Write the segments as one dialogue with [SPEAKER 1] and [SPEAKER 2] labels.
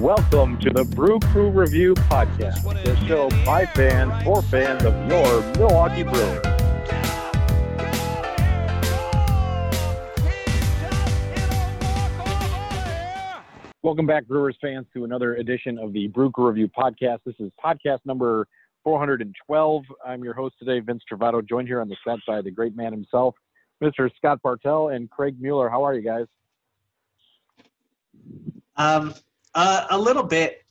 [SPEAKER 1] Welcome to the Brew Crew Review Podcast, the show by fans for fans of your Milwaukee Brewers. Welcome back, Brewers fans, to another edition of the Brew Crew Review Podcast. This is podcast number 412. I'm your host today, Vince Travato, joined here on the set by the great man himself, Mr. Scott Bartell and Craig Mueller. How are you guys?
[SPEAKER 2] Um, uh, a little bit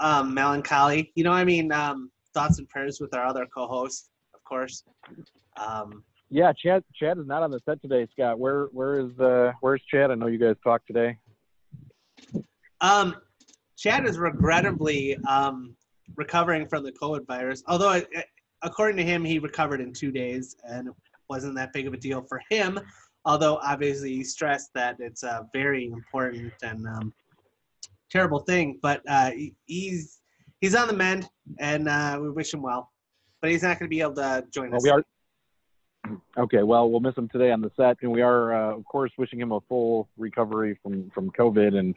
[SPEAKER 2] um, melancholy. You know, I mean, um, thoughts and prayers with our other co-host, of course. Um,
[SPEAKER 1] yeah, Chad. Chad is not on the set today, Scott. Where where is uh where's Chad? I know you guys talked today.
[SPEAKER 2] Um, Chad is regrettably um, recovering from the COVID virus. Although, it, according to him, he recovered in two days, and it wasn't that big of a deal for him. Although, obviously, he stressed that it's a very important and um, terrible thing. But uh, he's he's on the mend, and uh, we wish him well. But he's not going to be able to join
[SPEAKER 1] well,
[SPEAKER 2] us.
[SPEAKER 1] We are. Okay, well, we'll miss him today on the set, and we are, uh, of course, wishing him a full recovery from from COVID, and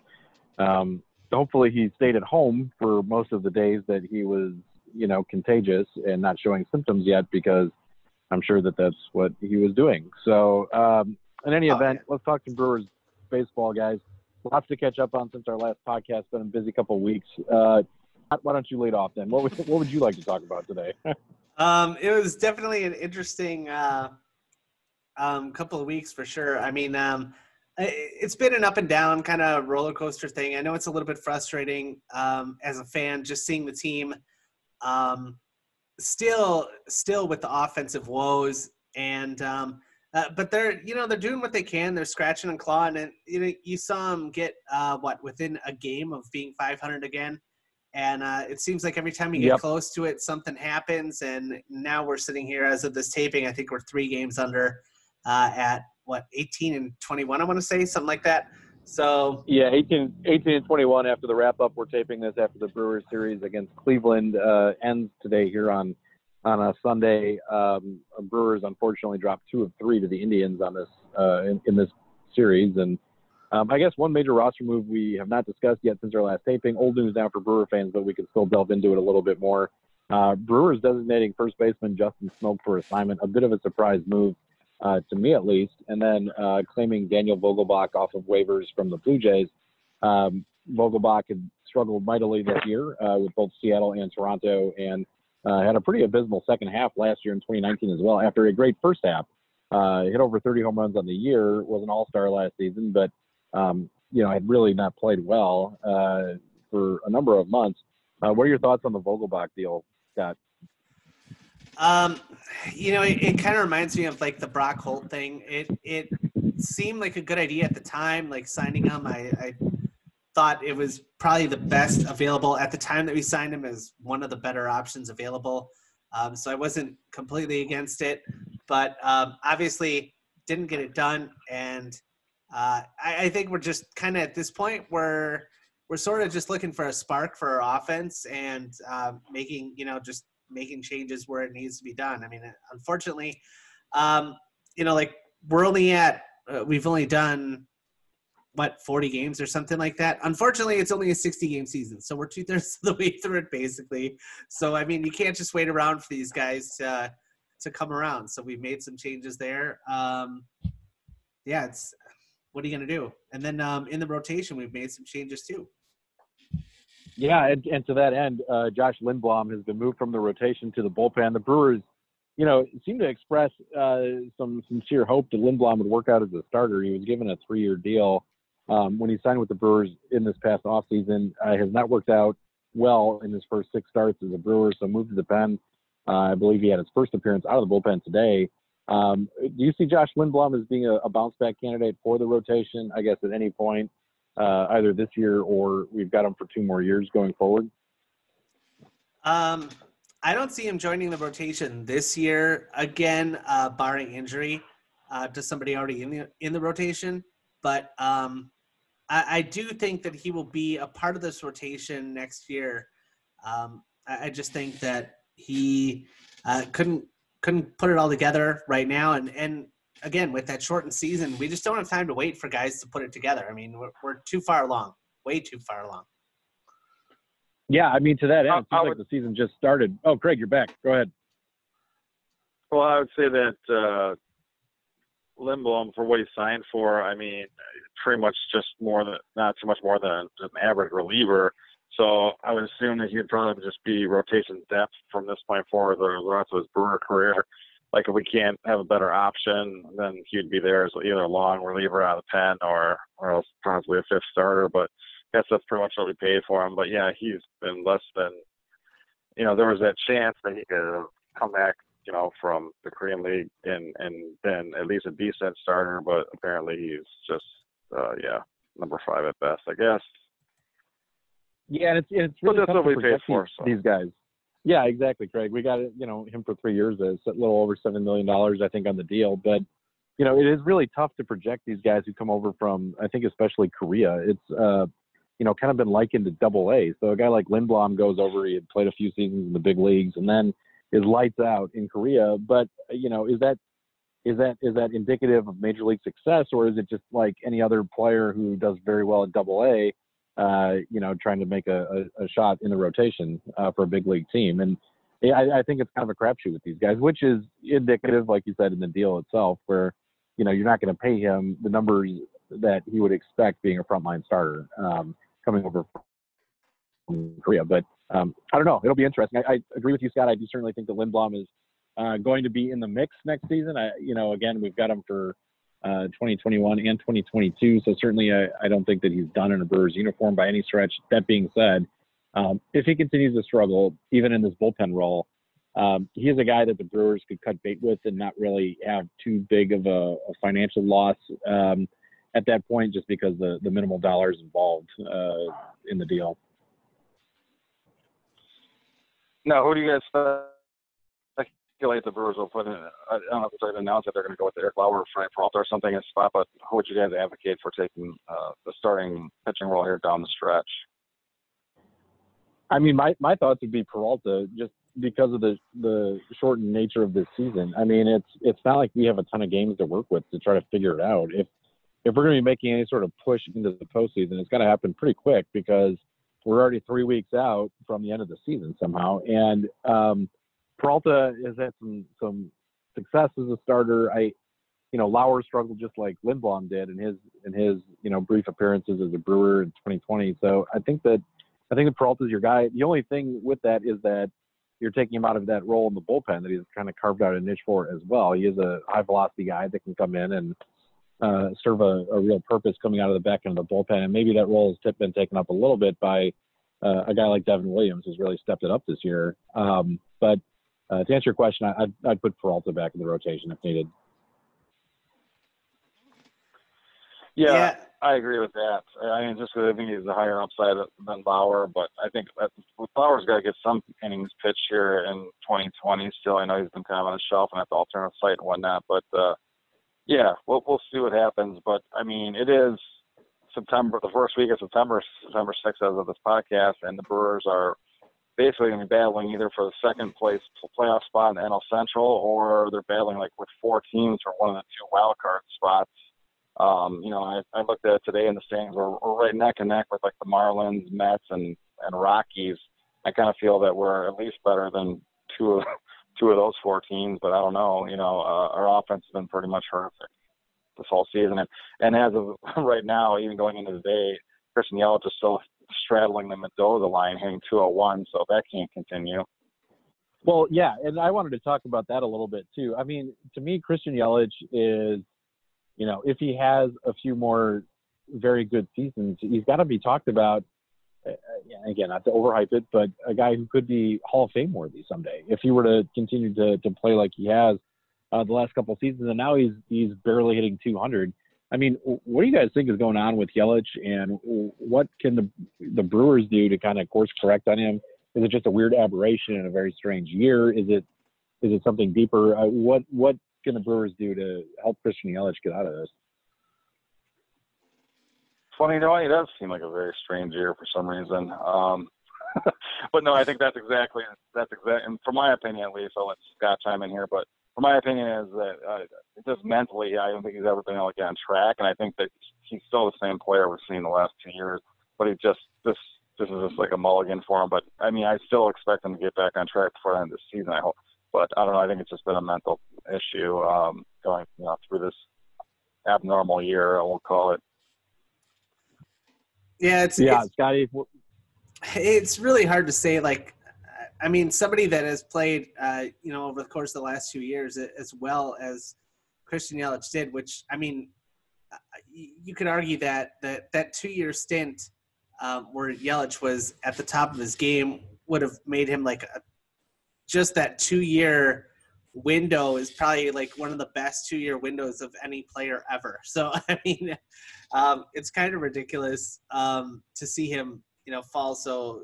[SPEAKER 1] um, hopefully he stayed at home for most of the days that he was, you know, contagious and not showing symptoms yet, because I'm sure that that's what he was doing. So, um, in any
[SPEAKER 2] Oh,
[SPEAKER 1] event,
[SPEAKER 2] yeah.
[SPEAKER 1] let's talk some Brewers baseball, guys. Lots to catch up on since our last podcast. Been a busy couple of weeks. Uh, why don't you lead off then? What would what would you like to talk about today?
[SPEAKER 2] Um, it was definitely an interesting uh, um, couple of weeks for sure. I mean, um, it's been an up and down kind of roller coaster thing. I know it's a little bit frustrating um, as a fan just seeing the team um, still still with the offensive woes and um, uh, but they're you know they're doing what they can. They're scratching and clawing, and you know you saw them get uh, what within a game of being 500 again. And uh, it seems like every time you get
[SPEAKER 1] Yep.
[SPEAKER 2] close to it, something happens. And now we're sitting here as of this taping. I think we're three games under uh, at what 18 and 21. I want to say something like that. So
[SPEAKER 1] Yeah, 18, 18 and 21 after the wrap up. We're taping this after the Brewers series against Cleveland uh, ends today here on on a Sunday. Um, Brewers unfortunately dropped two of three to the Indians on this uh, in, in this series, and um, I guess one major roster move we have not discussed yet since our last taping. Old news now for Brewer fans, but we can still delve into it a little bit more. Uh, Brewers designating first baseman Justin Smoak for assignment, a bit of a surprise move uh, to me at least, and then uh, claiming Daniel Vogelbach off of waivers from the Blue Jays. Um, Vogelbach had struggled mightily this year uh, with both Seattle and Toronto, and uh, had a pretty abysmal second half last year in 2019 as well. After a great first half, uh, hit over 30 home runs on the year, was an All Star last season, but um, you know had really not played well uh, for a number of months. Uh, what are your thoughts on the Vogelbach deal, Scott?
[SPEAKER 2] Um, you know, it, it kind of reminds me of like the Brock Holt thing. It it seemed like a good idea at the time, like signing him. I, I thought it was probably the best available at the time that we signed him as one of the better options available. Um, so I wasn't completely against it, but um, obviously didn't get it done. And uh, I, I think we're just kind of at this point where we're sort of just looking for a spark for our offense and uh, making, you know, just making changes where it needs to be done. I mean, unfortunately, um, you know, like we're only at, uh, we've only done what 40 games or something like that. Unfortunately, it's only a 60 game season, so we're two thirds of the way through it basically. So I mean, you can't just wait around for these guys to to come around. So we've made some changes there. Um, yeah, it's what are you gonna do? And then um, in the rotation, we've made some changes too.
[SPEAKER 1] Yeah, and, and to that end, uh, Josh Lindblom has been moved from the rotation to the bullpen. The Brewers, you know, seem to express uh, some sincere hope that Lindblom would work out as a starter. He was given a three-year deal um, when he signed with the Brewers in this past offseason. Uh, has not worked out well in his first six starts as a Brewer, so moved to the pen. Uh, I believe he had his first appearance out of the bullpen today. Um, do you see Josh Lindblom as being a, a bounce back candidate for the rotation? I guess at any point uh, either this year or we've got him for two more years going forward.
[SPEAKER 2] Um, I don't see him joining the rotation this year again, uh, barring injury uh, to somebody already in the in the rotation. But um, I, I do think that he will be a part of this rotation next year. Um, I, I just think that he uh, couldn't couldn't put it all together right now, and and again with that shortened season, we just don't have time to wait for guys to put it together. I mean, we're, we're too far along, way too far along.
[SPEAKER 1] Yeah, I mean, to that end, it seems
[SPEAKER 3] I
[SPEAKER 1] like
[SPEAKER 3] would-
[SPEAKER 1] the season just started. Oh, Craig, you're back. Go ahead.
[SPEAKER 3] Well, I would say that uh, Lindblom, for what he signed for, I mean, pretty much just more than not too much more than an average reliever. So I would assume that he'd probably just be rotation depth from this point forward the rest of his Brewer career. Like if we can't have a better option, then he'd be there as either a long reliever out of the pen or or else possibly a fifth starter. But I guess that's pretty much what we paid for him. But yeah, he's been less than you know, there was that chance that he could come back, you know, from the Korean League and and been at least a decent starter, but apparently he's just uh yeah, number five at best, I guess.
[SPEAKER 1] Yeah, and it's it's
[SPEAKER 3] But
[SPEAKER 1] really
[SPEAKER 3] that's
[SPEAKER 1] tough
[SPEAKER 3] what we paid for,
[SPEAKER 1] these,
[SPEAKER 3] so.
[SPEAKER 1] these guys. Yeah, exactly, Craig. We got you know him for three years, a little over seven million dollars, I think, on the deal. But you know, it is really tough to project these guys who come over from, I think, especially Korea. It's uh, you know, kind of been likened to Double A. So a guy like Lindblom goes over, he had played a few seasons in the big leagues, and then is lights out in Korea. But you know, is that is that is that indicative of major league success, or is it just like any other player who does very well at Double A? uh, you know, trying to make a, a, a shot in the rotation uh, for a big league team. And I, I think it's kind of a crapshoot with these guys, which is indicative, like you said, in the deal itself, where you know you're not going to pay him the numbers that he would expect being a frontline starter um, coming over from Korea. But um, I don't know. It'll be interesting. I, I agree with you, Scott. I do certainly think that Lindblom is uh, going to be in the mix next season. I, you know, again, we've got him for uh, 2021 and 2022. So certainly, I, I don't think that he's done in a Brewers uniform by any stretch. That being said, um, if he continues to struggle, even in this bullpen role, um, he is a guy that the Brewers could cut bait with and not really have too big of a, a financial loss um, at that point, just because the the minimal dollars involved uh, in the deal.
[SPEAKER 3] Now, who do you guys speculate the Brewers will put in? I don't know if already announced that they're going to go with Eric Lauer or Frank Peralta or something in spot, but who would you guys advocate for taking uh, the starting pitching role here down the stretch?
[SPEAKER 1] I mean, my, my thoughts would be Peralta just because of the the shortened nature of this season. I mean, it's it's not like we have a ton of games to work with to try to figure it out. If if we're going to be making any sort of push into the postseason, it's got to happen pretty quick because we're already three weeks out from the end of the season somehow. And um, Peralta has had some some success as a starter. I, you know, Lauer struggled just like Lindblom did in his in his you know brief appearances as a Brewer in 2020. So I think that I think that Peralta's your guy. The only thing with that is that you're taking him out of that role in the bullpen that he's kind of carved out a niche for as well. He is a high velocity guy that can come in and uh, serve a, a, real purpose coming out of the back end of the bullpen. And maybe that role has been taken up a little bit by uh, a guy like Devin Williams, who's really stepped it up this year. Um, but uh, to answer your question, I, I'd, I'd put Peralta back in the rotation if needed.
[SPEAKER 3] Yeah,
[SPEAKER 2] Yeah.
[SPEAKER 3] I agree with that. I mean, just 'cause I think he's a higher upside than Lauer, but I think that Lauer's got to get some innings pitched here in 2020. Still, I know he's been kind of on the shelf and at the alternate site and whatnot, but uh, yeah, we'll we'll see what happens. But I mean, it is September, the first week of September, September 6th as of this podcast, and the Brewers are basically going to be battling either for the second place playoff spot in the NL Central, or they're battling like with four teams for one of the two wild card spots. Um, you know, I, I looked at it today in the standings. We're, we're right neck and neck with like the Marlins, Mets, and and Rockies. I kind of feel that we're at least better than two of two of those four teams, but I don't know. You know, uh, our offense has been pretty much horrific this whole season, and and as of right now, even going into the day, Christian Yelich is still straddling the Mendoza line, hitting 201, so that can't continue.
[SPEAKER 1] Well, yeah, and I wanted to talk about that a little bit too. I mean, to me, Christian Yelich is you know, if he has a few more very good seasons, he's got to be talked about. Uh, again, not to overhype it, but a guy who could be Hall of Fame worthy someday if he were to continue to to play like he has uh, the last couple of seasons, and now he's he's barely hitting 200. I mean, what do you guys think is going on with Yelich, and what can the the Brewers do to kind of course correct on him? Is it just a weird aberration in a very strange year? Is it is it something deeper? Uh, what what can the Brewers do to help Christian Yelich get out of this?
[SPEAKER 3] Funny, know, it does seem like a very strange year for some reason. Um, but no, I think that's exactly that's exactly, and from my opinion at least, I'll let Scott chime in here. But from my opinion is that uh, just mentally, I don't think he's ever been able to get on track, and I think that he's still the same player we've seen the last two years. But he just this this is just like a mulligan for him. But I mean, I still expect him to get back on track before the end of the season. I hope. But I don't know. I think it's just been a mental issue um, going you know through this abnormal year. I will call it.
[SPEAKER 2] Yeah, it's
[SPEAKER 1] Yeah,
[SPEAKER 2] it's,
[SPEAKER 1] Scotty.
[SPEAKER 2] it's really hard to say. Like, I mean, somebody that has played, uh, you know, over the course of the last two years, as well as Christian Yelich did. Which I mean, uh, you could argue that that that two-year stint um, where Yelich was at the top of his game would have made him like a, just that two-year window is probably like one of the best two-year windows of any player ever. So I mean, um, it's kind of ridiculous um, to see him, you know, fall so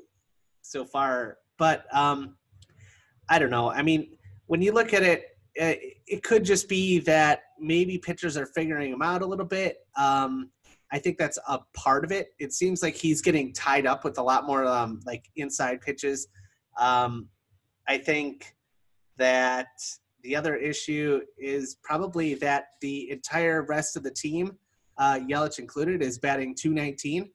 [SPEAKER 2] so far. But um, I don't know. I mean, when you look at it, it, it could just be that maybe pitchers are figuring him out a little bit. Um, I think that's a part of it. It seems like he's getting tied up with a lot more um, like inside pitches. Um, I think that the other issue is probably that the entire rest of the team, uh, Yelich included, is batting 219.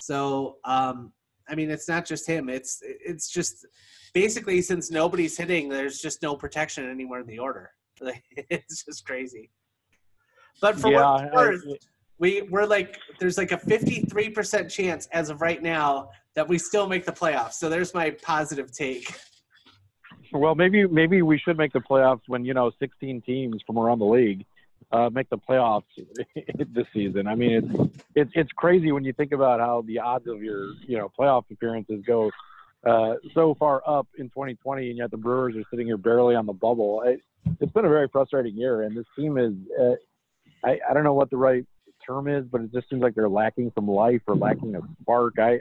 [SPEAKER 2] So um, I mean, it's not just him. It's it's just basically since nobody's hitting, there's just no protection anywhere in the order. it's just crazy. But for
[SPEAKER 1] Yeah,
[SPEAKER 2] what
[SPEAKER 1] I-
[SPEAKER 2] worth, we we're like there's like a 53% chance as of right now that we still make the playoffs. So there's my positive take.
[SPEAKER 1] Well, maybe maybe we should make the playoffs when you know 16 teams from around the league uh, make the playoffs this season. I mean, it's it's it's crazy when you think about how the odds of your you know playoff appearances go uh, so far up in 2020, and yet the Brewers are sitting here barely on the bubble. It, it's been a very frustrating year, and this team is uh, I I don't know what the right term is, but it just seems like they're lacking some life or lacking a spark. I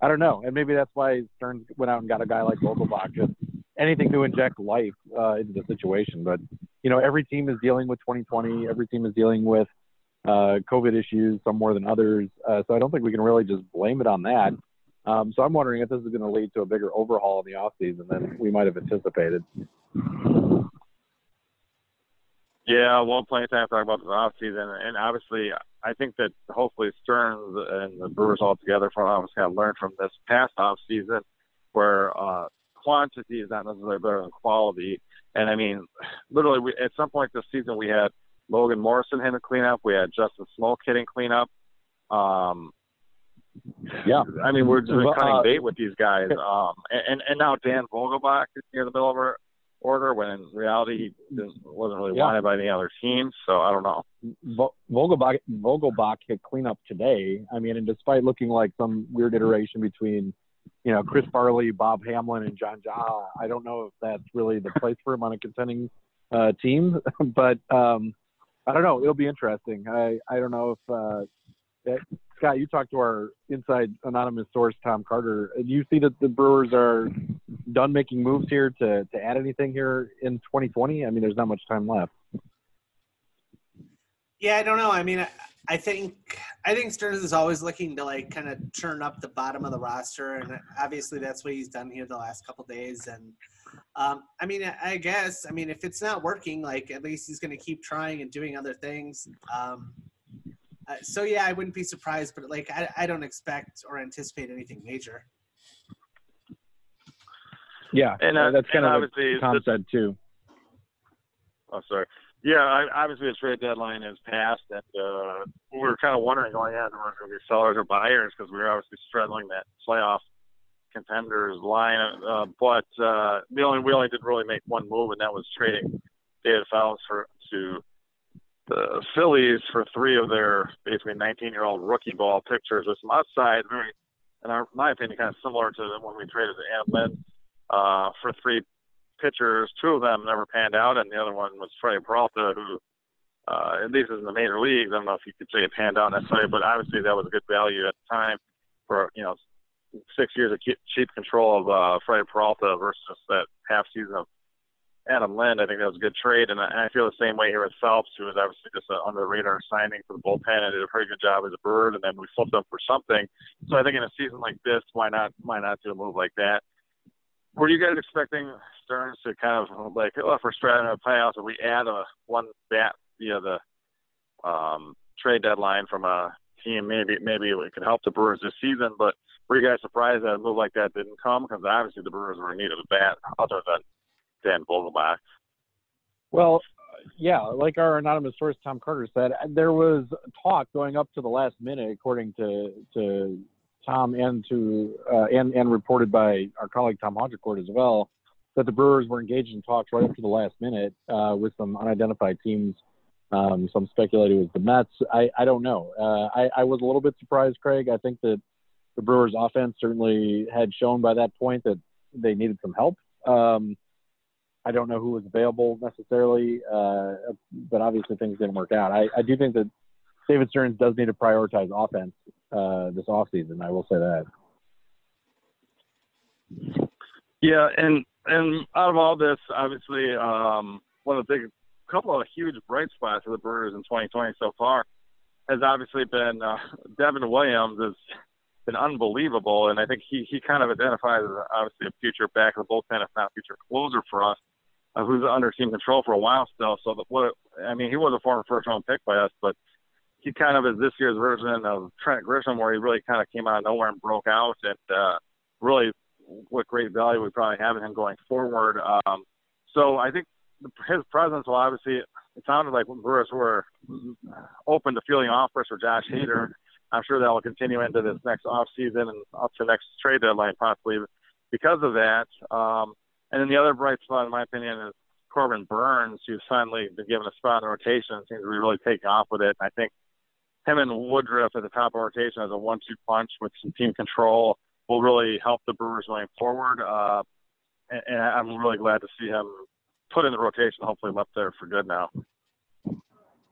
[SPEAKER 1] I don't know, and maybe that's why Stearns went out and got a guy like Vogelbach just anything to inject life uh, into the situation. But you know, every team is dealing with 2020. Every team is dealing with uh, COVID issues, some more than others. Uh, so I don't think we can really just blame it on that. Um, so I'm wondering if this is going to lead to a bigger overhaul in the offseason than we might have anticipated.
[SPEAKER 3] Yeah, well, plenty of time to talk about the off season, and obviously, I think that hopefully Stearns and the Brewers all together from obviously have learned from this past off season, where uh, quantity is not necessarily better than quality. And I mean, literally, we, at some point this season, we had Logan Morrison hitting cleanup, we had Justin Smoak hitting cleanup. Um,
[SPEAKER 1] Yeah.
[SPEAKER 3] I mean, we're just
[SPEAKER 1] Well,
[SPEAKER 3] cutting
[SPEAKER 1] uh,
[SPEAKER 3] bait with these guys. Um, and, and now Dan Vogelbach is near the middle of our order when in reality he wasn't really
[SPEAKER 1] Yeah.
[SPEAKER 3] wanted by any other team. So I don't know.
[SPEAKER 1] Vo- Vogelbach, Vogelbach hit cleanup today. I mean, and despite looking like some weird iteration between, you know, Chris Farley, Bob Hamelin, and John Jaha, I don't know if that's really the place for him on a contending uh, team. but um, I don't know. It'll be interesting. I, I don't know if uh, that, Scott, you talked to our inside anonymous source, Tom Carter. Do you see that the Brewers are done making moves here to, to add anything here in 2020? I mean, there's not much time left.
[SPEAKER 2] Yeah, I don't know. I mean, I, I think I think Stearns is always looking to like kind of churn up the bottom of the roster, and obviously that's what he's done here the last couple days. And um, I mean, I- I guess I mean if it's not working, like at least he's going to keep trying and doing other things. Um, uh, so yeah, I wouldn't be surprised, but like I, I don't expect or anticipate anything major.
[SPEAKER 1] Yeah,
[SPEAKER 3] And, uh,
[SPEAKER 1] that's kind
[SPEAKER 3] and
[SPEAKER 1] of what Tom
[SPEAKER 3] the-
[SPEAKER 1] said too.
[SPEAKER 3] Oh, sorry. Yeah, I, obviously the trade deadline has passed, and uh, we were kind of wondering going on, were going to be sellers or buyers because we were obviously straddling that playoff contenders line. Uh, but uh, we only we only did really make one move, and that was trading David Phelps for to the Phillies for three of their basically 19-year-old rookie ball pitchers with some upside, very, in our, my opinion, kind of similar to when we traded Adam Lind uh, for three pitchers. Two of them never panned out, and the other one was Freddie Peralta, who uh, at least in the major leagues. I don't know if you could say it panned out necessarily, but obviously that was a good value at the time for you know six years of cheap, control of uh, Freddie Peralta versus that half season of Adam Lind. I think that was a good trade, and I, and I feel the same way here with Phelps, who was obviously just an under the radar signing for the bullpen and did a pretty good job as a bird, and then we flipped him for something. So I think in a season like this, why not why not do a move like that? Were you guys expecting Stearns to kind of like, oh, if we're straddling the playoffs, if we add a one bat via the um, trade deadline from a team. Maybe maybe it could help the Brewers this season. But were you guys surprised that a move like that didn't come? Because obviously the Brewers were in need of a bat, other than Dan Vogelbach.
[SPEAKER 1] Well, yeah, like our anonymous source Tom Carter said, there was talk going up to the last minute, according to to Tom and to uh, and and reported by our colleague Tom Haudricourt as well, that the Brewers were engaged in talks right up to the last minute uh, with some unidentified teams. Um, some speculated it was the Mets. I, I don't know. Uh, I, I was a little bit surprised, Craig. I think that the Brewers' offense certainly had shown by that point that they needed some help. Um, I don't know who was available necessarily, uh, but obviously things didn't work out. I, I do think that David Stearns does need to prioritize offense uh, this offseason. I will say that.
[SPEAKER 3] Yeah, and and out of all this, obviously, um, one of the big, couple of huge bright spots for the Brewers in 2020 so far has obviously been uh, Devin Williams has been unbelievable, and I think he he kind of identifies as obviously a future back of the bullpen, if not future closer for us, uh, who's under team control for a while still. So the, what I mean, he was a former first round pick by us, but he kind of is this year's version of Trent Grisham, where he really kind of came out of nowhere and broke out, and uh, really what great value we probably have in him going forward. Um, so I think his presence will obviously. It sounded like Brewers were open to fielding offers for Josh Hader. I'm sure that will continue into this next off season and up to next trade deadline possibly because of that. Um, and then the other bright spot, in my opinion, is Corbin Burnes, who's finally been given a spot in the rotation. Seems to be really taking off with it. I think him and Woodruff at the top of the rotation as a one-two punch with some team control will really help the Brewers going forward. Uh, and, and I'm really glad to see him put in the rotation, hopefully left there for good now.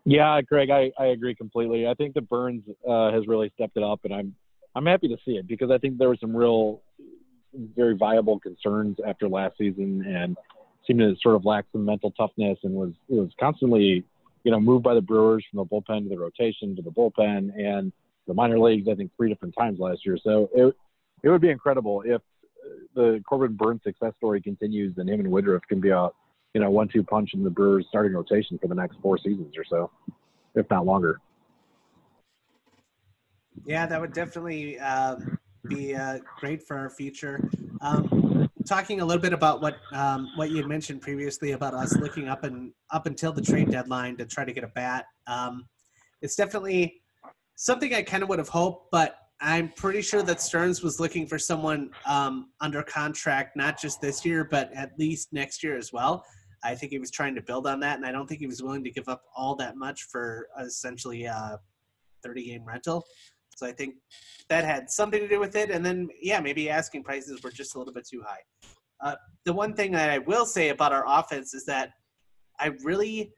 [SPEAKER 1] Yeah, Greg, I, I agree completely. I think that Burnes uh, has really stepped it up, and I'm I'm happy to see it because I think there were some real, very viable concerns after last season, and seemed to sort of lack some mental toughness, and was was constantly, you know, moved by the Brewers from the bullpen to the rotation to the bullpen and the minor leagues. I think three different times last year. So it it would be incredible if the Corbin Burnes success story continues, and him and Woodruff can be a you know one-two punch in the Brewers starting rotation for the next four seasons or so, if not longer.
[SPEAKER 2] Yeah, that would definitely um, be uh, great for our future. Um, talking a little bit about what um, what you had mentioned previously about us looking up and up until the trade deadline to try to get a bat. Um, it's definitely something I kind of would have hoped, but I'm pretty sure that Stearns was looking for someone um, under contract, not just this year, but at least next year as well. I think he was trying to build on that, and I don't think he was willing to give up all that much for essentially a 30 game rental. So I think that had something to do with it. And then, yeah, maybe asking prices were just a little bit too high. Uh, the one thing that I will say about our offense is that I really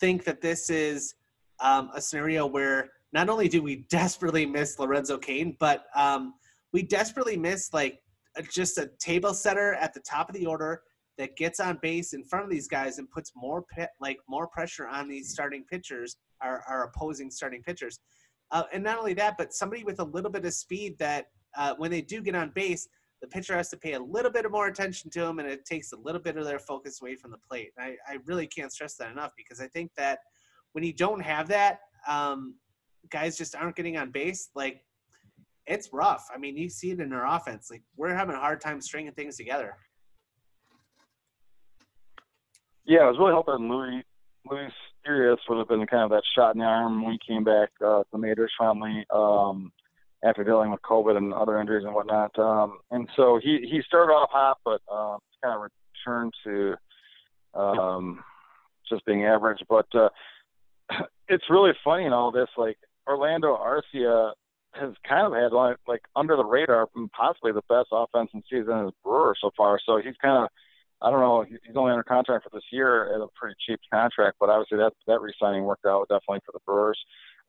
[SPEAKER 2] think that this is um, a scenario where not only do we desperately miss Lorenzo Cain, but um, we desperately miss like just a table setter at the top of the order that gets on base in front of these guys and puts more like more pressure on these starting pitchers, our, our opposing starting pitchers. Uh, and not only that, but somebody with a little bit of speed that uh, when they do get on base, the pitcher has to pay a little bit more attention to them, and it takes a little bit of their focus away from the plate. I, I really can't stress that enough because I think that when you don't have that, um, guys just aren't getting on base. Like it's rough. I mean, you see it in our offense. Like we're having a hard time stringing things together.
[SPEAKER 3] Yeah, I was really hoping Louis Luis Urias would have been kind of that shot in the arm when he came back uh, to the Majors finally um, after dealing with COVID and other injuries and whatnot. Um, and so he he started off hot, but uh, kind of returned to um, just being average. But uh, it's really funny in all this. Like Orlando Arcia has kind of had like, like under the radar, possibly the best offense in season as Brewer so far. So he's kind of I don't know. He's only under contract for this year at a pretty cheap contract, but obviously that that re-signing worked out definitely for the Brewers.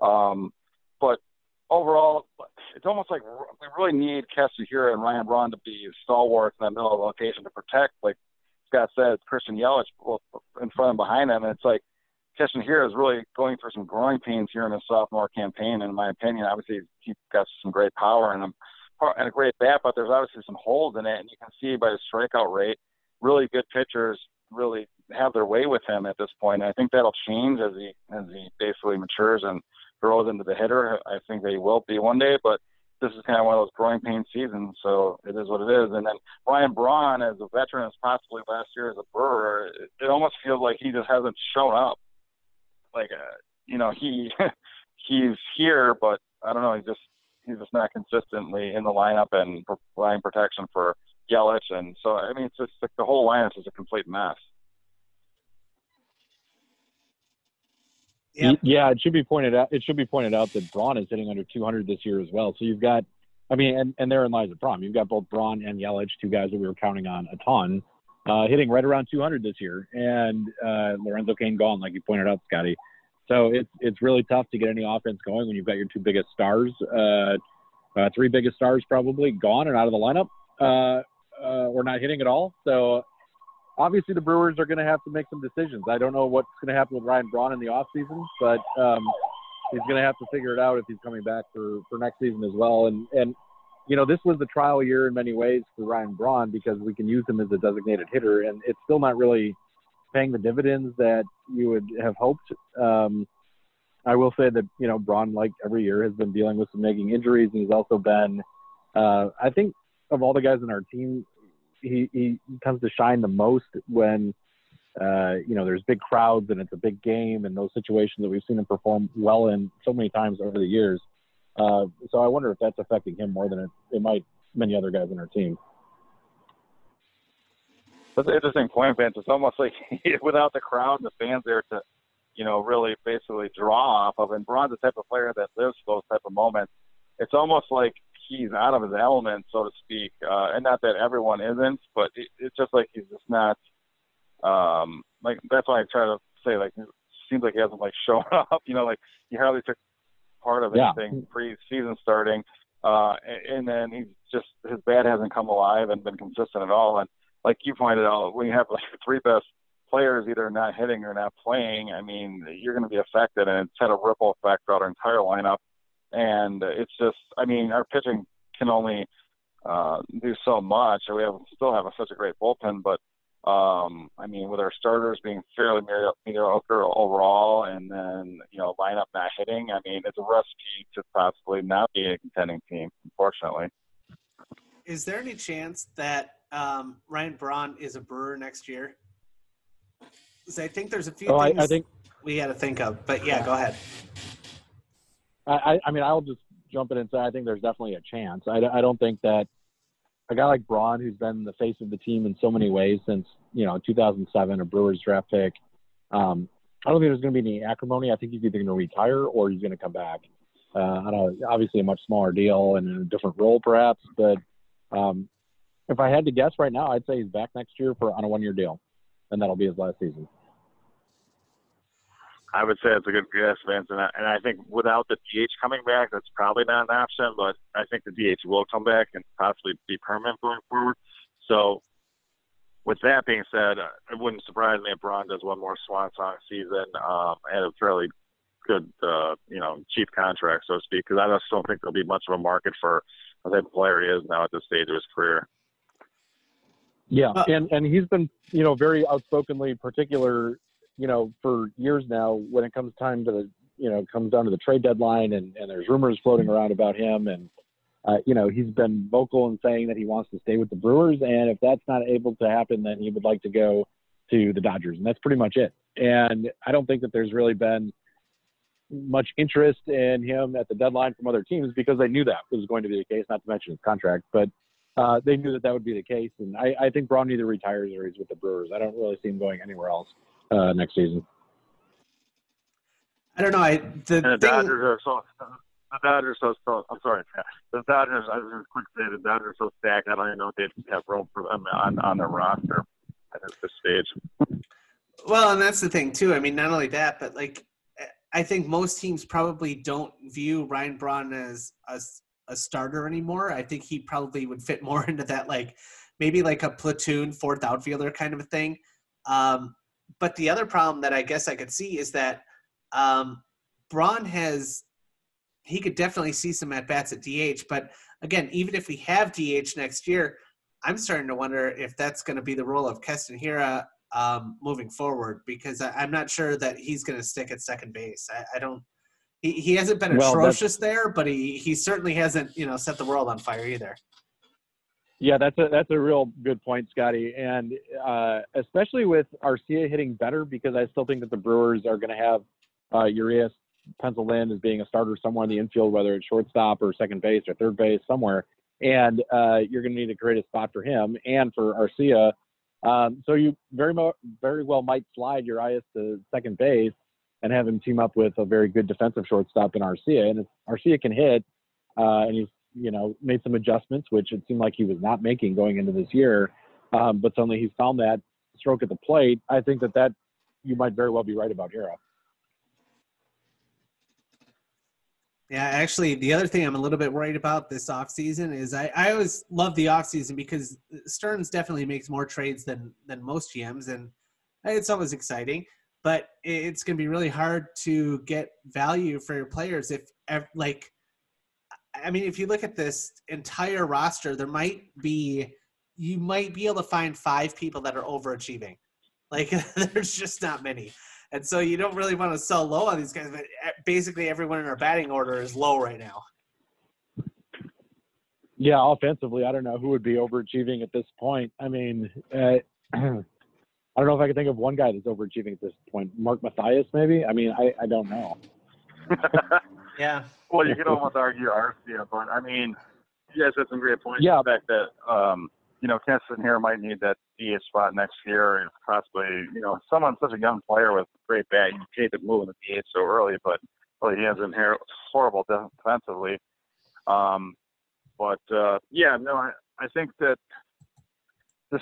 [SPEAKER 3] Um, but overall, it's almost like we really need Keston Hiura and Ryan Braun to be stalwarts in that middle of the location to protect, like Scott said, Christian Yelich in front and behind them. And it's like Keston Hiura is really going through some growing pains here in his sophomore campaign. In my opinion, obviously he's got some great power in him and a great bat, but there's obviously some holes in it, and you can see by his strikeout rate really good pitchers really have their way with him at this point. And I think that'll change as he as he basically matures and grows into the hitter. I think that he will be one day, but this is kind of one of those growing pain seasons, so it is what it is. And then Ryan Braun, as a veteran, as possibly last year as a Brewer, it almost feels like he just hasn't shown up. Like, uh, you know, he he's here, but I don't know. He's just he's just not consistently in the lineup and providing protection for Yelich, and so I mean, it's just like the whole lineup is a complete mess.
[SPEAKER 1] Yep. Yeah, it should be pointed out. It should be pointed out that Braun is hitting under 200 this year as well. So you've got, I mean, and, and therein lies the problem. You've got both Braun and Yelich, two guys that we were counting on a ton, uh, hitting right around 200 this year, and uh, Lorenzo Cain gone, like you pointed out, Scotty. So it's it's really tough to get any offense going when you've got your two biggest stars, uh, uh, three biggest stars probably gone and out of the lineup, uh, uh, or not hitting at all. So obviously the Brewers are going to have to make some decisions. I don't know what's going to happen with Ryan Braun in the offseason, but um, he's going to have to figure it out if he's coming back for, for next season as well. And, and, you know, this was the trial year in many ways for Ryan Braun because we can use him as a designated hitter, and it's still not really paying the dividends that you would have hoped. Um, I will say that, you know, Braun, like every year, has been dealing with some nagging injuries, and he's also been, uh, I think, of all the guys in our team, he, he comes to shine the most when uh, you know there's big crowds and it's a big game and those situations that we've seen him perform well in so many times over the years. Uh, so I wonder if that's affecting him more than it, it might many other guys in our team.
[SPEAKER 3] That's an interesting point, Vince. It's almost like without the crowd and the fans there to, you know, really basically draw off of. And Braun's the type of player that lives for those type of moments. It's almost like he's out of his element, so to speak. Uh, and not that everyone isn't, but it, it's just like he's just not. Um, like that's why I try to say like it seems like he hasn't like shown up. You know, like he hardly took part of anything yeah. pre-season starting. Uh, and, and then he's just his bat hasn't come alive and been consistent at all. And like you pointed out, when you have like three best players either not hitting or not playing, I mean, you're going to be affected, and it's had a ripple effect throughout our entire lineup and it's just I mean our pitching can only uh, do so much. We have still have a, such a great bullpen, but um, I mean with our starters being fairly mediocre overall, and then lineup not hitting, I mean it's a recipe to possibly not be a contending team, unfortunately.
[SPEAKER 2] Is there any chance that um, Ryan Braun is a Brewer next year? Because I think there's a few
[SPEAKER 1] oh,
[SPEAKER 2] things
[SPEAKER 1] I, I think
[SPEAKER 2] we had to think of, but yeah, go ahead.
[SPEAKER 1] I, I mean, I'll just jump in and say I think there's definitely a chance. I, I don't think that a guy like Braun, who's been the face of the team in so many ways since you know 2007, a Brewers draft pick, um, I don't think there's going to be any acrimony. I think he's either going to retire or he's going to come back. Uh, on a obviously a much smaller deal and in a different role, perhaps. But um, if I had to guess right now, I'd say he's back next year for on a one-year deal, and that'll be his last season.
[SPEAKER 3] I would say it's a good guess, Vince. And I, and I think without the DH coming back, that's probably not an option. But I think the DH will come back and possibly be permanent going forward. So, with that being said, uh, it wouldn't surprise me if Braun does one more Swan Song season um, and a fairly good, uh, you know, cheap contract, so to speak. Because I just don't think there'll be much of a market for the type of player he is now at this stage of his career.
[SPEAKER 1] Yeah, and and he's been you know very outspokenly particular you know, for years now, when it comes time to the, you know, comes down to the trade deadline and, and there's rumors floating around about him. And, uh, you know, he's been vocal in saying that he wants to stay with the Brewers. And if that's not able to happen, then he would like to go to the Dodgers. And that's pretty much it. And I don't think that there's really been much interest in him at the deadline from other teams because they knew that was going to be the case, not to mention his contract. But uh, they knew that that would be the case. And I, I think Braun either retires or he's with the Brewers. I don't really see him going anywhere else uh, next season.
[SPEAKER 2] I don't know. I the,
[SPEAKER 3] the Dodgers are so the Dodgers so. I'm sorry, the Dodgers. I was just quick say the Dodgers are so stacked. I don't even know if they have room for them on on their roster at this stage.
[SPEAKER 2] Well, and that's the thing too. I mean, not only that, but like I think most teams probably don't view Ryan Braun as a, a starter anymore. I think he probably would fit more into that like maybe like a platoon fourth outfielder kind of a thing. Um, but the other problem that I guess I could see is that um, Braun has he could definitely see some at bats at DH. But again, even if we have DH next year, I'm starting to wonder if that's going to be the role of Keston Hiura um, moving forward because I, am not sure that he's going to stick at second base. I, I, don't. he, he hasn't been
[SPEAKER 1] Well,
[SPEAKER 2] atrocious there, but he he certainly hasn't you know set the world on fire either.
[SPEAKER 1] Yeah, that's a that's a real good point, Scotty, and uh, especially with Arcia hitting better because I still think that the Brewers are going to have uh, Urias penciled in as being a starter somewhere in the infield, whether it's shortstop or second base or third base somewhere, and uh, you're going to need to create a spot for him and for Arcia. Um, so you very mo- very well might slide Urias to second base and have him team up with a very good defensive shortstop in Arcia, and if Arcia can hit, uh, and he's you know, made some adjustments, which it seemed like he was not making going into this year. Um, but suddenly he's found that stroke at the plate. I think that that you might very well be right about Hiura.
[SPEAKER 2] Yeah, actually, the other thing I'm a little bit worried about this offseason is I, I always love the offseason because Stearns definitely makes more trades than than most GMs, and it's always exciting. But it's going to be really hard to get value for your players if, like, I mean, if you look at this entire roster, there might be you might be able to find five people that are overachieving. Like, there's just not many. And so you don't really want to sell low on these guys, but eh, basically everyone in our batting order is low right now.
[SPEAKER 1] Yeah, offensively, I don't know who would be overachieving at this point. I mean, uh, I don't know if I can think of one guy that's overachieving at this point. Mark Mathias, maybe. I mean, I, I don't know.
[SPEAKER 2] Yeah.
[SPEAKER 3] well, you could almost argue Arcia, but I mean, you guys had some great points.
[SPEAKER 1] Yeah.
[SPEAKER 3] The fact that um, you know, Keston Hiura might need that DH spot next year, and possibly, you know, someone such a young player with great bat, you hate to move in the DH so early, but well, he hasn't here horrible defensively. Um, but uh, yeah, no, I, I think that this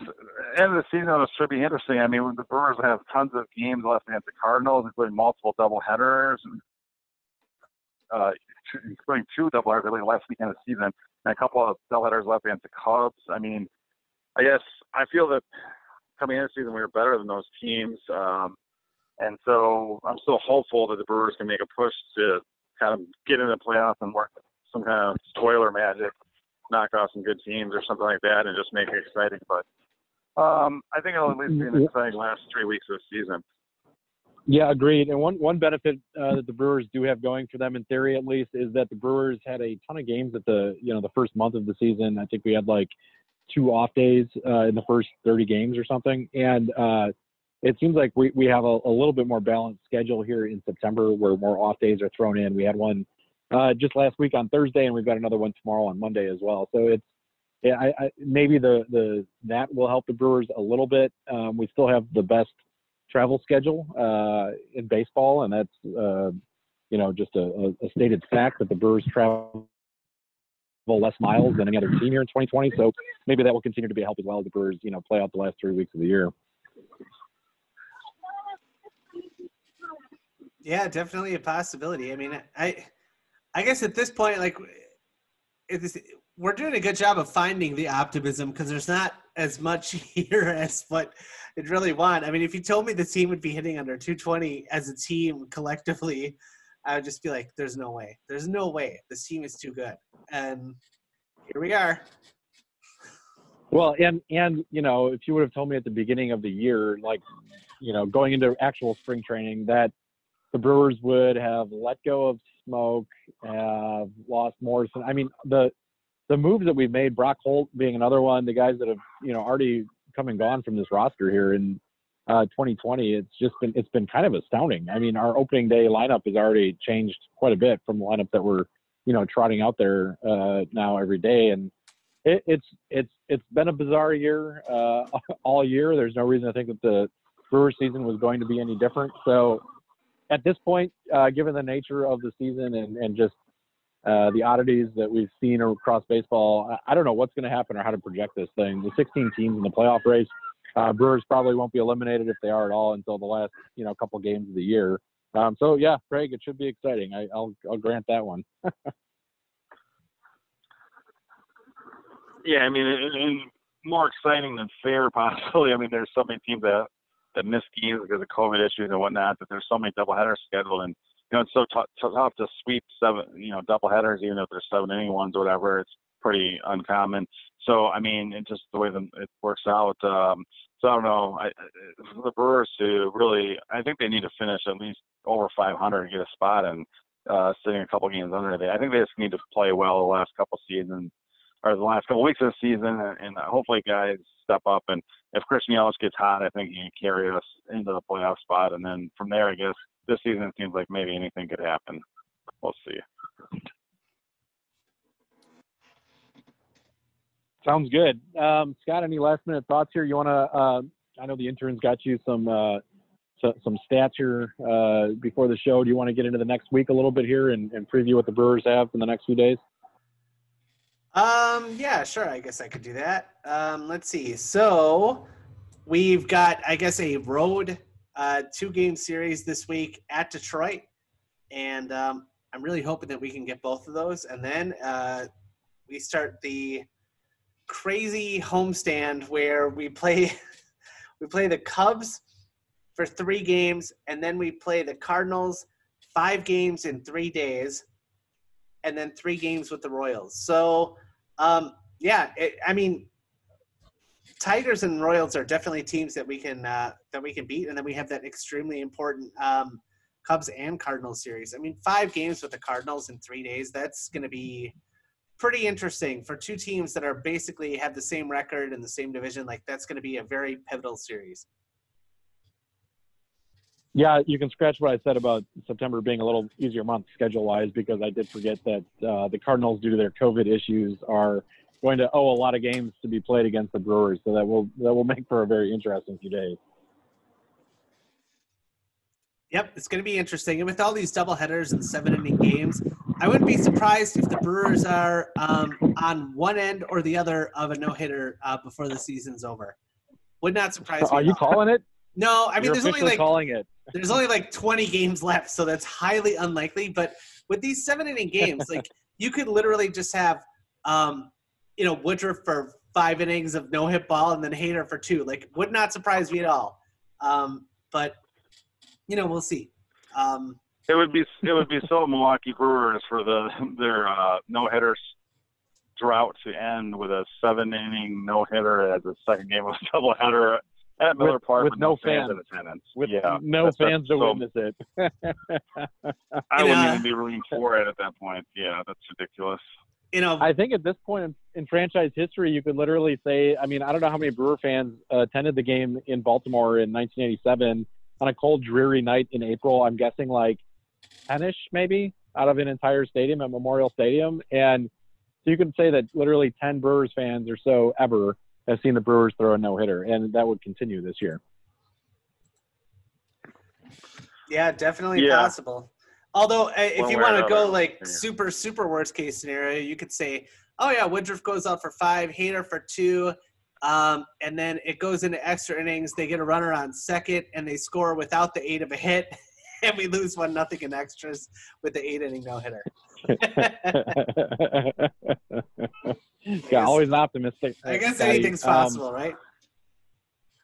[SPEAKER 3] end of the season should be interesting. I mean, the Brewers have tons of games left against the Cardinals, including multiple double headers, and, uh, including two double headers really last weekend of the season, and a couple of double headers left against the Cubs. I mean, I guess I feel that coming into the season we were better than those teams, um, and so I'm still hopeful that the Brewers can make a push to kind of get into the playoffs and work some kind of spoiler magic, knock off some good teams or something like that, and just make it exciting. But um, I think it'll at least be an exciting last three weeks of the season.
[SPEAKER 1] Yeah, agreed. And one one benefit uh, that the Brewers do have going for them, in theory at least, is that the Brewers had a ton of games at the you know the first month of the season. I think we had like two off days uh, in the first 30 games or something, and uh, it seems like we we have a, a little bit more balanced schedule here in September, where more off days are thrown in. We had one uh, just last week on Thursday, and we've got another one tomorrow on Monday as well. So it's yeah, I, I, maybe the the that will help the Brewers a little bit. Um, we still have the best travel schedule uh, in baseball, and that's uh, you know just a, a, stated fact that the Brewers travel less miles than any other team here in 2020. So maybe that will continue to be a help as well as the Brewers you know play out the last three weeks of the year.
[SPEAKER 2] Yeah, definitely a possibility. I mean, I I guess at this point, like, it's, we're doing a good job of finding the optimism because there's not as much here as what it really want. I mean, if you told me the team would be hitting under 220 as a team collectively, I would just be like, "There's no way. There's no way. This team is too good." And here we are.
[SPEAKER 1] Well, and and you know, if you would have told me at the beginning of the year, like, you know, going into actual spring training, that the Brewers would have let go of Smoak, have lost Morrison. I mean, the the moves that we've made, Brock Holt being another one, the guys that have you know already come and gone from this roster here in uh, 2020, it's just been it's been kind of astounding. I mean, our opening day lineup has already changed quite a bit from the lineup that we're you know trotting out there uh, now every day, and it, it's it's it's been a bizarre year uh, all year. There's no reason to think that the Brewer season was going to be any different. So at this point, uh, given the nature of the season and, and just uh, the oddities that we've seen across baseball, I, I don't know what's going to happen or how to project this thing. The 16 teams in the playoff race, uh, Brewers probably won't be eliminated if they are at all until the last you know couple games of the year. Um, so yeah, Craig, it should be exciting. I, will I'll grant that one.
[SPEAKER 3] yeah, I mean, and, and more exciting than fair, possibly. I mean, there's so many teams that that miss games because of COVID issues and whatnot. That there's so many doubleheaders scheduled, and you know it's so t- tough to sweep seven, you know, doubleheaders, even if there's seven inning ones or whatever. It's pretty uncommon. So I mean, it's just the way that it works out. Um, so I don't know. I, the Brewers to really, I think they need to finish at least over 500 to get a spot in uh, sitting a couple games under. They, I think they just need to play well the last couple seasons or the last couple weeks of the season, and, and hopefully guys step up. And if Christian Yelich gets hot, I think he can carry us into the playoff spot. And then from there, I guess this season it seems like maybe anything could happen. We'll see.
[SPEAKER 1] Sounds good. Um, Scott, any last minute thoughts here? You want to? Uh, I know the interns got you some uh, so, some stats here uh, before the show. Do you want to get into the next week a little bit here and, and preview what the Brewers have in the next few days?
[SPEAKER 2] Um, yeah, sure. I guess I could do that. Um, let's see. So we've got, I guess, a road uh, two game series this week at Detroit. And um, I'm really hoping that we can get both of those. And then uh, we start the crazy homestand where we play we play the Cubs for three games, and then we play the Cardinals five games in three days, and then three games with the Royals. So, um, yeah, it, I mean, Tigers and Royals are definitely teams that we can uh, that we can beat, and then we have that extremely important um, Cubs and Cardinals series. I mean, five games with the Cardinals in three days. That's going to be pretty interesting for two teams that are basically have the same record in the same division. Like that's going to be a very pivotal series.
[SPEAKER 1] Yeah, you can scratch what I said about September being a little easier month schedule wise because I did forget that uh, the Cardinals, due to their COVID issues, are going to owe a lot of games to be played against the Brewers. So that will that will make for a very interesting few days.
[SPEAKER 2] Yep, it's going to be interesting. And with all these double headers and seven inning games, I wouldn't be surprised if the Brewers are um, on one end or the other of a no hitter uh, before the season's over. Would not surprise
[SPEAKER 1] me. Are you calling it?
[SPEAKER 2] No, I mean
[SPEAKER 1] You're
[SPEAKER 2] there's only like
[SPEAKER 1] calling it.
[SPEAKER 2] there's only like 20 games left, so that's highly unlikely. But with these seven inning games, like you could literally just have, um, you know, Woodruff for five innings of no hit ball and then Hader for two. Like, would not surprise me at all. Um, but you know, we'll see. Um,
[SPEAKER 3] it would be it would be so Milwaukee Brewers for the their uh, no hitters drought to end with a seven inning no hitter as a second game of a double header at Miller
[SPEAKER 1] with,
[SPEAKER 3] Park
[SPEAKER 1] with,
[SPEAKER 3] with
[SPEAKER 1] no
[SPEAKER 3] fans,
[SPEAKER 1] fans
[SPEAKER 3] in attendance.
[SPEAKER 1] With
[SPEAKER 3] yeah,
[SPEAKER 1] no fans to
[SPEAKER 3] so,
[SPEAKER 1] witness it.
[SPEAKER 3] I wouldn't
[SPEAKER 2] Yeah.
[SPEAKER 3] even be rooting for it at that point. Yeah, that's ridiculous.
[SPEAKER 2] you know,
[SPEAKER 1] I think at this point in, in franchise history, you could literally say, I mean, I don't know how many Brewer fans uh, attended the game in Baltimore in 1987 on a cold, dreary night in April. I'm guessing like 10ish maybe out of an entire stadium at Memorial Stadium. And so you could say that literally 10 Brewers fans or so ever have seen the Brewers throw a no hitter, and that would continue this year.
[SPEAKER 2] Yeah, definitely
[SPEAKER 3] Yeah.
[SPEAKER 2] possible. Although, uh, if
[SPEAKER 3] One
[SPEAKER 2] you want to go like
[SPEAKER 3] Yeah.
[SPEAKER 2] super, super worst case scenario, you could say, oh, yeah, Woodruff goes out for five, Hader for two, um, and then it goes into extra innings. They get a runner on second, and they score without the eight of a hit, and we lose one nothing in extras with the eight inning no hitter.
[SPEAKER 1] yeah, always optimistic.
[SPEAKER 2] I guess anything's
[SPEAKER 1] Um,
[SPEAKER 2] possible, right?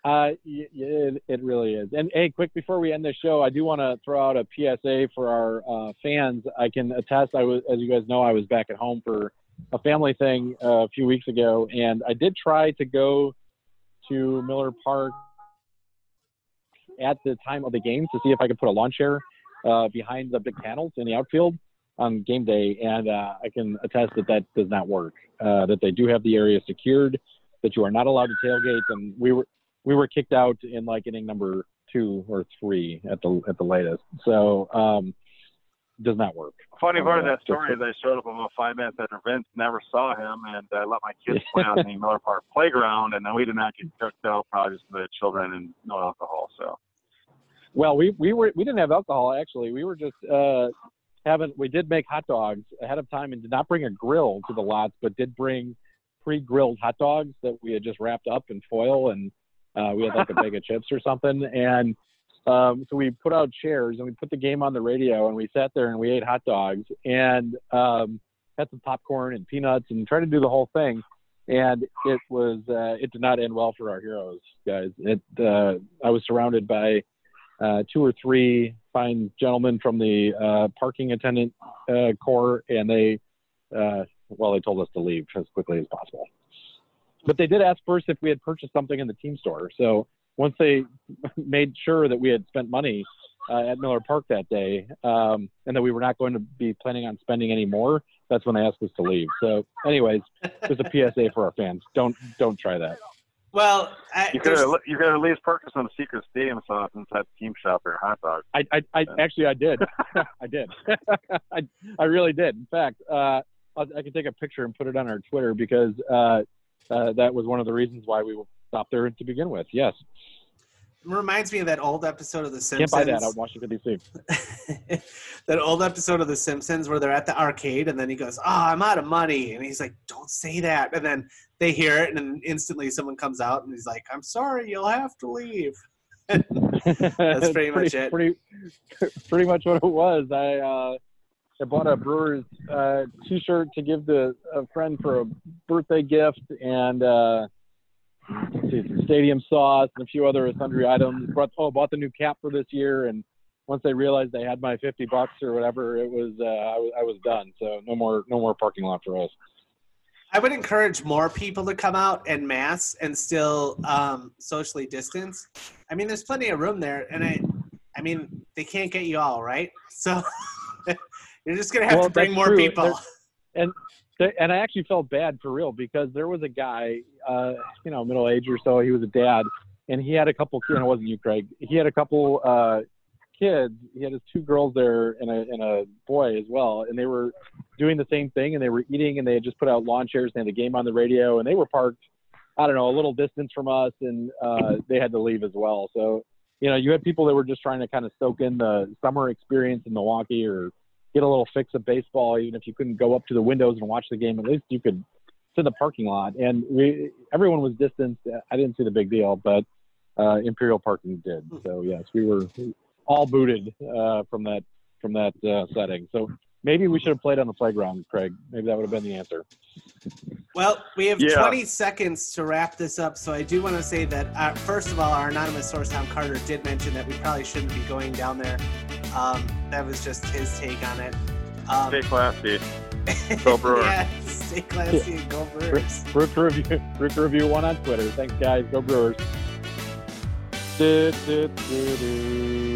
[SPEAKER 1] Uh, it, it really is. And hey, quick before we end the show, I do want to throw out a PSA for our uh, fans. I can attest. I was, as you guys know, I was back at home for a family thing uh, a few weeks ago, and I did try to go to Miller Park at the time of the game to see if I could put a lawn chair uh, behind the big panels in the outfield on game day, and uh, I can attest that that does not work. Uh, that they do have the area secured, that you are not allowed to tailgate, and we were we were kicked out in like inning number two or three at the at the latest. So um, does not work.
[SPEAKER 3] Funny part of
[SPEAKER 1] Uh,
[SPEAKER 3] that story is I showed up on about five minutes after Vince, never saw him, and I let my kids play on the Miller Park playground, and then we did not get kicked out, probably just the children and no alcohol. So
[SPEAKER 1] Well, we we were we didn't have alcohol actually. We were just uh, having we did make hot dogs ahead of time and did not bring a grill to the lots, but did bring pre-grilled hot dogs that we had just wrapped up in foil and uh, we had like a bag of chips or something. And um, so we put out chairs and we put the game on the radio and we sat there and we ate hot dogs and um, had some popcorn and peanuts and tried to do the whole thing. And it was uh, it did not end well for our heroes guys. It uh, i was surrounded by uh, two or three fine gentlemen from the uh, parking attendant uh, corps, and they, uh, well, they told us to leave as quickly as possible. But they did ask first if we had purchased something in the team store. So once they made sure that we had spent money uh, at Miller Park that day, um, and that we were not going to be planning on spending any more. That's when they asked us to leave. So, anyways, just a PSA for our fans: don't don't try that.
[SPEAKER 2] Well, I,
[SPEAKER 3] You could
[SPEAKER 2] there's-
[SPEAKER 3] have you could at least purchased some secret stadium sauce inside the team shop or hot dog.
[SPEAKER 1] I, I, I actually I did, I did, I, I really did. In fact, uh, I'll, I can take a picture and put it on our Twitter because uh, uh, that was one of the reasons why we stopped there to begin with. Yes,
[SPEAKER 2] reminds me of that old episode of The Simpsons.
[SPEAKER 1] can't buy that out in Washington D.C.
[SPEAKER 2] that old episode of The Simpsons where they're at the arcade and then he goes, "Oh, I'm out of money," and he's like, "Don't say that." And then they hear it, and then instantly someone comes out and he's like, "I'm sorry, you'll have to leave."
[SPEAKER 1] That's
[SPEAKER 2] pretty much it.
[SPEAKER 1] Pretty, pretty much what it was. I uh, I bought a Brewers uh, T-shirt to give to a friend for a birthday gift, and uh, see, some stadium sauce and a few other sundry items. Brought, oh, bought the new cap for this year, and once they realized they had my fifty bucks or whatever, it was uh, I, was I was done. So no more no more parking lot for us.
[SPEAKER 2] I would encourage more people to come out en mass and still um, socially distance. I mean, there's plenty of room there, and I, I mean, they can't get you all right, so you're just gonna have
[SPEAKER 1] Well,
[SPEAKER 2] to bring more
[SPEAKER 1] true.
[SPEAKER 2] people.
[SPEAKER 1] There- and I actually felt bad for real because there was a guy, uh, you know, middle age or so. He was a dad, and he had a couple. And it wasn't you, Craig. He had a couple uh, kids. He had his two girls there and a and a boy as well, and they were doing the same thing. And they were eating, and they had just put out lawn chairs. And they had a game on the radio, and they were parked. I don't know, a little distance from us, and uh, they had to leave as well. So, you know, you had people that were just trying to kind of soak in the summer experience in Milwaukee or get a little fix of baseball, even if you couldn't go up to the windows and watch the game. At least you could sit in the parking lot. And we, everyone was distanced. I didn't see the big deal, but uh, Imperial Parking did. So yes, we were all booted uh, from that from that uh, setting. So maybe we should have played on the playground, Craig. Maybe that would have been the answer.
[SPEAKER 2] Well, we have
[SPEAKER 3] Yeah.
[SPEAKER 2] 20 seconds to wrap this up, so I do want to say that uh, first of all, our anonymous source Tom Carter did mention that we probably shouldn't be going down there. Um, that was just his take on it. Um,
[SPEAKER 3] Stay classy. Go Brewers.
[SPEAKER 2] yeah, stay classy and go Brewers.
[SPEAKER 1] Root to review, root review one on Twitter. Thanks, guys. Go Brewers. Du, du, du, du.